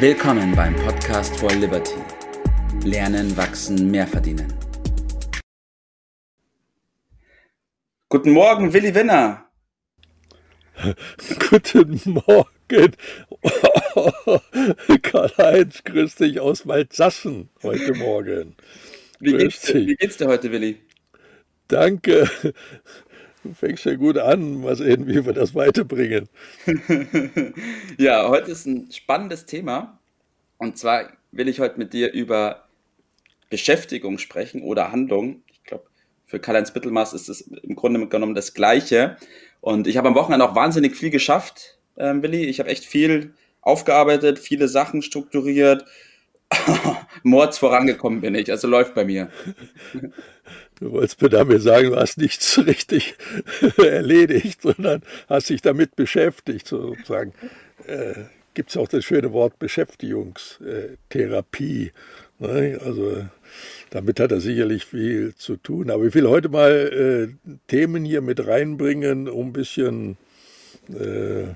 Willkommen beim Podcast for Liberty. Lernen, wachsen, mehr verdienen. Guten Morgen, Willi Winner. Guten Morgen. Karl-Heinz, grüß dich aus Waldsassen heute Morgen. Wie geht's, wie geht's dir heute, Willi? Danke. Du fängst ja gut an. Mal sehen, wie wir das weiterbringen. ja, heute ist ein spannendes Thema. Und zwar will ich heute mit dir über Beschäftigung sprechen oder Handlung. Ich glaube, für Karl-Heinz Bittelmaß ist es im Grunde genommen das Gleiche. Und ich habe am Wochenende auch wahnsinnig viel geschafft, äh, Willi. Ich habe echt viel aufgearbeitet, viele Sachen strukturiert. Mords vorangekommen bin ich, also läuft bei mir. Du wolltest mir damit sagen, du hast nichts richtig erledigt, sondern hast dich damit beschäftigt, sozusagen. Äh, Gibt es auch das schöne Wort Beschäftigungstherapie. Ne? Also damit hat er sicherlich viel zu tun. Aber ich will heute mal äh, Themen hier mit reinbringen, um ein bisschen äh,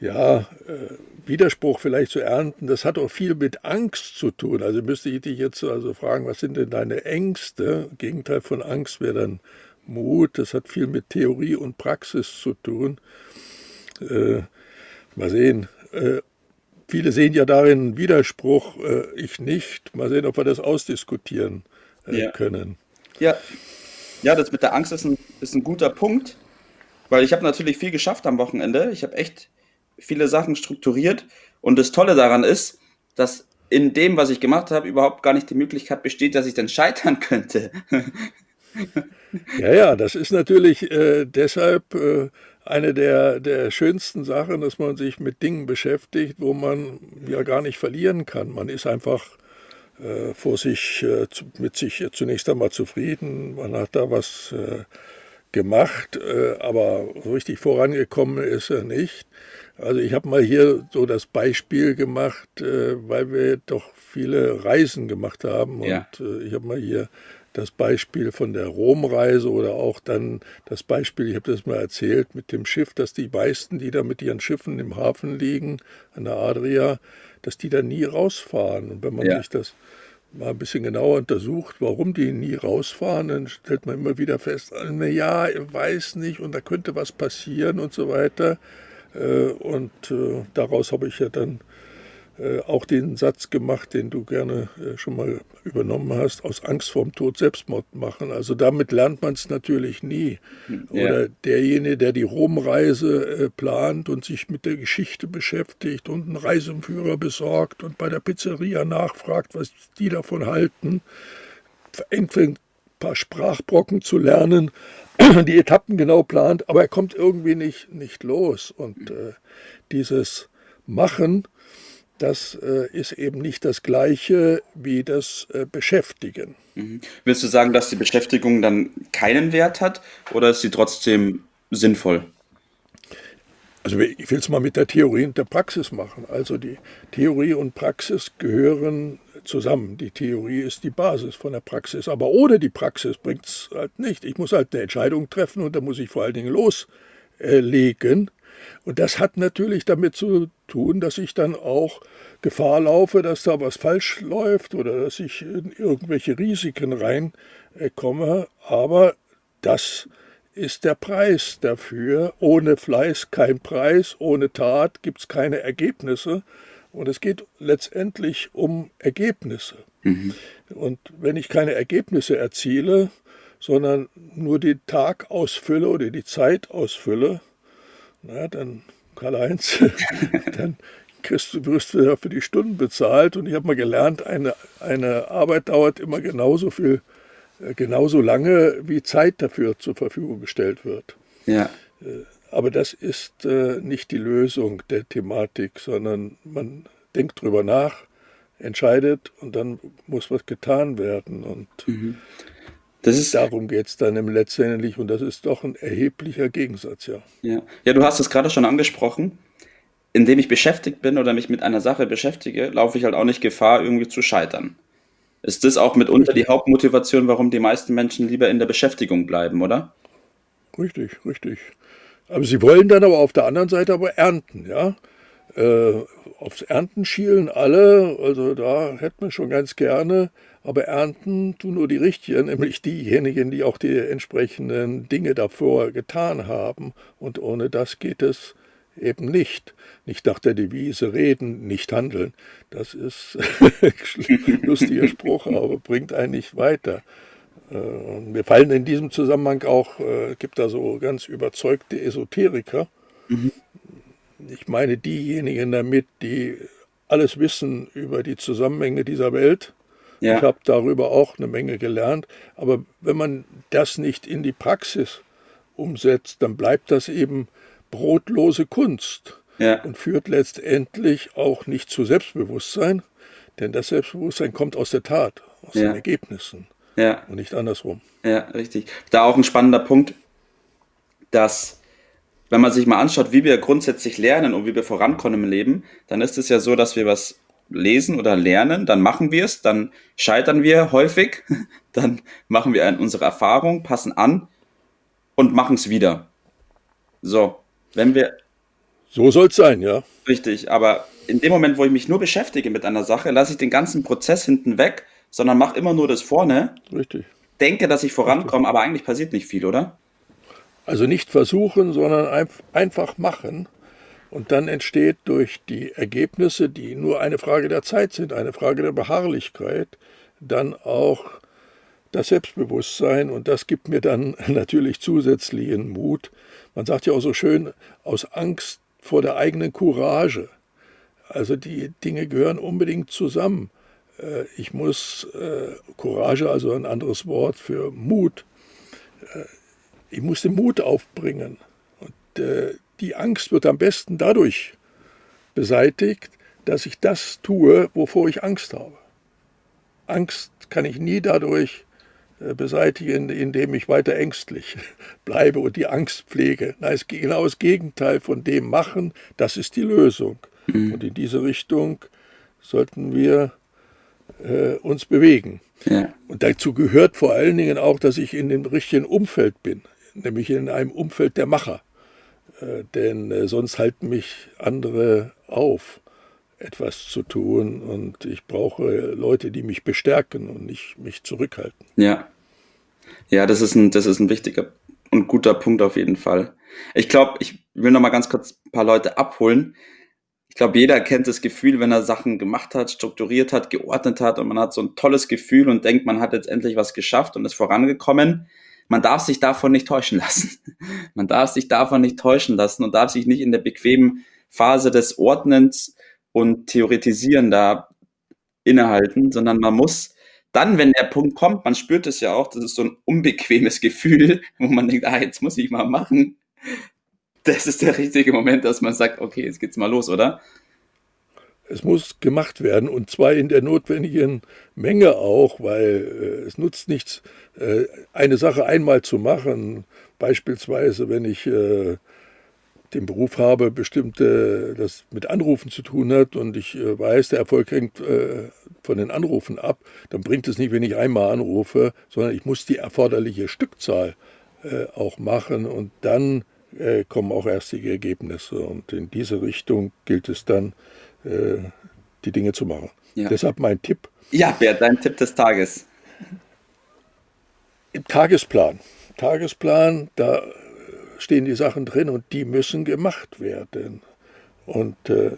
ja, äh, Widerspruch vielleicht zu ernten, das hat auch viel mit Angst zu tun. Also müsste ich dich jetzt also fragen, was sind denn deine Ängste? Gegenteil von Angst wäre dann Mut. Das hat viel mit Theorie und Praxis zu tun. Äh, mal sehen. Äh, viele sehen ja darin Widerspruch, äh, ich nicht. Mal sehen, ob wir das ausdiskutieren äh, ja. können. Ja. ja, das mit der Angst ist ein, ist ein guter Punkt, weil ich habe natürlich viel geschafft am Wochenende. Ich habe echt viele Sachen strukturiert. Und das Tolle daran ist, dass in dem, was ich gemacht habe, überhaupt gar nicht die Möglichkeit besteht, dass ich dann scheitern könnte. ja, ja, das ist natürlich äh, deshalb äh, eine der, der schönsten Sachen, dass man sich mit Dingen beschäftigt, wo man ja gar nicht verlieren kann. Man ist einfach äh, vor sich, äh, mit sich zunächst einmal zufrieden. Man hat da was äh, gemacht, äh, aber richtig vorangekommen ist er nicht. Also ich habe mal hier so das Beispiel gemacht, äh, weil wir doch viele Reisen gemacht haben. Ja. Und äh, ich habe mal hier das Beispiel von der Romreise oder auch dann das Beispiel, ich habe das mal erzählt, mit dem Schiff, dass die meisten, die da mit ihren Schiffen im Hafen liegen, an der Adria, dass die da nie rausfahren. Und wenn man ja. sich das mal ein bisschen genauer untersucht, warum die nie rausfahren, dann stellt man immer wieder fest, na ja, ich weiß nicht und da könnte was passieren und so weiter. Äh, und äh, daraus habe ich ja dann äh, auch den Satz gemacht, den du gerne schon mal übernommen hast, aus Angst vorm Tod Selbstmord machen. Also damit lernt man es natürlich nie. Ja. Oder derjenige, der die Romreise plant und sich mit der Geschichte beschäftigt und einen Reiseführer besorgt und bei der Pizzeria nachfragt, was die davon halten, ein paar Sprachbrocken zu lernen, die Etappen genau plant, aber er kommt irgendwie nicht, nicht los. Und äh, dieses Machen, das äh, ist eben nicht das gleiche wie das äh, Beschäftigen. Mhm. Willst du sagen, dass die Beschäftigung dann keinen Wert hat oder ist sie trotzdem sinnvoll? Also ich will es mal mit der Theorie und der Praxis machen. Also die Theorie und Praxis gehören zusammen. Die Theorie ist die Basis von der Praxis. Aber ohne die Praxis bringt es halt nicht. Ich muss halt eine Entscheidung treffen und da muss ich vor allen Dingen loslegen. Und das hat natürlich damit zu tun, dass ich dann auch Gefahr laufe, dass da was falsch läuft oder dass ich in irgendwelche Risiken reinkomme. Aber das ist der Preis dafür. Ohne Fleiß kein Preis, ohne Tat gibt es keine Ergebnisse. Und es geht letztendlich um Ergebnisse. Mhm. Und wenn ich keine Ergebnisse erziele, sondern nur den Tag ausfülle oder die Zeit ausfülle, na, dann, Karl-Heinz, dann kriegst du, wirst du für die Stunden bezahlt. Und ich habe mal gelernt, eine, eine Arbeit dauert immer genauso viel, äh, genauso lange, wie Zeit dafür zur Verfügung gestellt wird. Ja. Äh, aber das ist äh, nicht die Lösung der Thematik, sondern man denkt drüber nach, entscheidet und dann muss was getan werden. Und mhm. Das ist, darum geht es dann im letztendlich und das ist doch ein erheblicher Gegensatz, ja. Ja, ja du hast es gerade schon angesprochen. Indem ich beschäftigt bin oder mich mit einer Sache beschäftige, laufe ich halt auch nicht Gefahr, irgendwie zu scheitern. Ist das auch mitunter die Hauptmotivation, warum die meisten Menschen lieber in der Beschäftigung bleiben, oder? Richtig, richtig. Aber sie wollen dann aber auf der anderen Seite aber ernten, ja. Äh, aufs Ernten schielen alle, also da hätten wir schon ganz gerne, aber ernten tun nur die Richtigen, nämlich diejenigen, die auch die entsprechenden Dinge davor getan haben. Und ohne das geht es eben nicht. Nicht nach der Devise reden, nicht handeln. Das ist ein lustiger Spruch, aber bringt einen nicht weiter. Äh, mir fallen in diesem Zusammenhang auch, äh, gibt da so ganz überzeugte Esoteriker. Mhm. Ich meine diejenigen damit, die alles wissen über die Zusammenhänge dieser Welt. Ja. Ich habe darüber auch eine Menge gelernt. Aber wenn man das nicht in die Praxis umsetzt, dann bleibt das eben brotlose Kunst ja. und führt letztendlich auch nicht zu Selbstbewusstsein, denn das Selbstbewusstsein kommt aus der Tat, aus ja. den Ergebnissen ja. und nicht andersrum. Ja, richtig. Da auch ein spannender Punkt, dass wenn man sich mal anschaut, wie wir grundsätzlich lernen und wie wir vorankommen im Leben, dann ist es ja so, dass wir was lesen oder lernen, dann machen wir es, dann scheitern wir häufig, dann machen wir unsere Erfahrung, passen an und machen es wieder. So, wenn wir. So soll es sein, ja. Richtig, aber in dem Moment, wo ich mich nur beschäftige mit einer Sache, lasse ich den ganzen Prozess hinten weg, sondern mache immer nur das vorne. Richtig. Denke, dass ich vorankomme, aber eigentlich passiert nicht viel, oder? Also nicht versuchen, sondern einfach machen. Und dann entsteht durch die Ergebnisse, die nur eine Frage der Zeit sind, eine Frage der Beharrlichkeit, dann auch das Selbstbewusstsein. Und das gibt mir dann natürlich zusätzlichen Mut, man sagt ja auch so schön, aus Angst vor der eigenen Courage. Also die Dinge gehören unbedingt zusammen. Äh, ich muss äh, Courage, also ein anderes Wort für Mut, äh, ich muss den Mut aufbringen. Und die Angst wird am besten dadurch beseitigt, dass ich das tue, wovor ich Angst habe. Angst kann ich nie dadurch äh, beseitigen, indem ich weiter ängstlich bleibe und die Angst pflege. Nein, es ist genau das Gegenteil von dem machen, das ist die Lösung. Mhm. Und in diese Richtung sollten wir äh, uns bewegen. Ja. Und dazu gehört vor allen Dingen auch, dass ich in dem richtigen Umfeld bin, nämlich in einem Umfeld der Macher. Äh, denn äh, sonst halten mich andere auf etwas zu tun und ich brauche Leute, die mich bestärken und nicht mich zurückhalten. Ja. Ja, das ist ein, das ist ein wichtiger und guter Punkt auf jeden Fall. Ich glaube, ich will noch mal ganz kurz ein paar Leute abholen. Ich glaube, jeder kennt das Gefühl, wenn er Sachen gemacht hat, strukturiert hat, geordnet hat und man hat so ein tolles Gefühl und denkt, man hat jetzt endlich was geschafft und ist vorangekommen. Man darf sich davon nicht täuschen lassen. Man darf sich davon nicht täuschen lassen und darf sich nicht in der bequemen Phase des Ordnens und Theoretisieren da innehalten, sondern man muss dann, wenn der Punkt kommt, man spürt es ja auch, das ist so ein unbequemes Gefühl, wo man denkt, ah, jetzt muss ich mal machen. Das ist der richtige Moment, dass man sagt, okay, jetzt geht's mal los, oder? Es muss gemacht werden und zwar in der notwendigen Menge auch, weil äh, es nutzt nichts, äh, eine Sache einmal zu machen. Beispielsweise, wenn ich äh, den Beruf habe, bestimmte, das mit Anrufen zu tun hat und ich äh, weiß, der Erfolg hängt äh, von den Anrufen ab, dann bringt es nicht, wenn ich einmal anrufe, sondern ich muss die erforderliche Stückzahl äh, auch machen und dann kommen auch erst die Ergebnisse. Und in diese Richtung gilt es dann, äh, die Dinge zu machen. Ja. Deshalb mein Tipp. Ja, Bert, dein Tipp des Tages. Im Tagesplan. Tagesplan, da stehen die Sachen drin und die müssen gemacht werden. Und äh,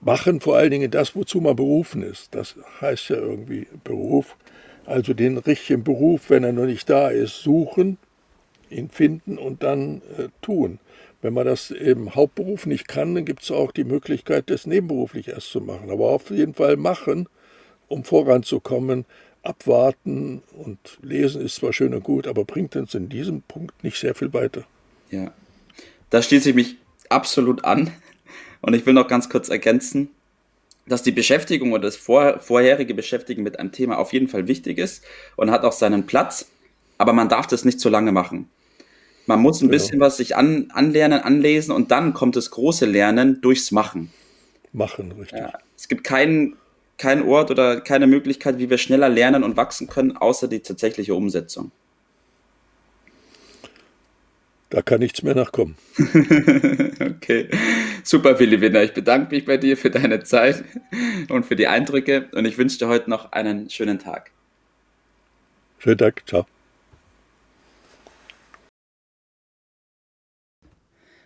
machen vor allen Dingen das, wozu man berufen ist. Das heißt ja irgendwie Beruf. Also den richtigen Beruf, wenn er noch nicht da ist, suchen, ihn finden und dann äh, tun. Wenn man das im Hauptberuf nicht kann, dann gibt es auch die Möglichkeit, das nebenberuflich erst zu machen. Aber auf jeden Fall machen, um voranzukommen, abwarten und lesen ist zwar schön und gut, aber bringt uns in diesem Punkt nicht sehr viel weiter. Ja, da schließe ich mich absolut an. Und ich will noch ganz kurz ergänzen, dass die Beschäftigung oder das vor, vorherige Beschäftigen mit einem Thema auf jeden Fall wichtig ist und hat auch seinen Platz, aber man darf das nicht zu lange machen. Man muss ein genau. bisschen was sich an, anlernen, anlesen und dann kommt das große Lernen durchs Machen. Machen, richtig. Ja, es gibt keinen kein Ort oder keine Möglichkeit, wie wir schneller lernen und wachsen können, außer die tatsächliche Umsetzung. Da kann nichts mehr nachkommen. okay, super, Willi Winner. Ich bedanke mich bei dir für deine Zeit und für die Eindrücke und ich wünsche dir heute noch einen schönen Tag. Schönen Tag, ciao.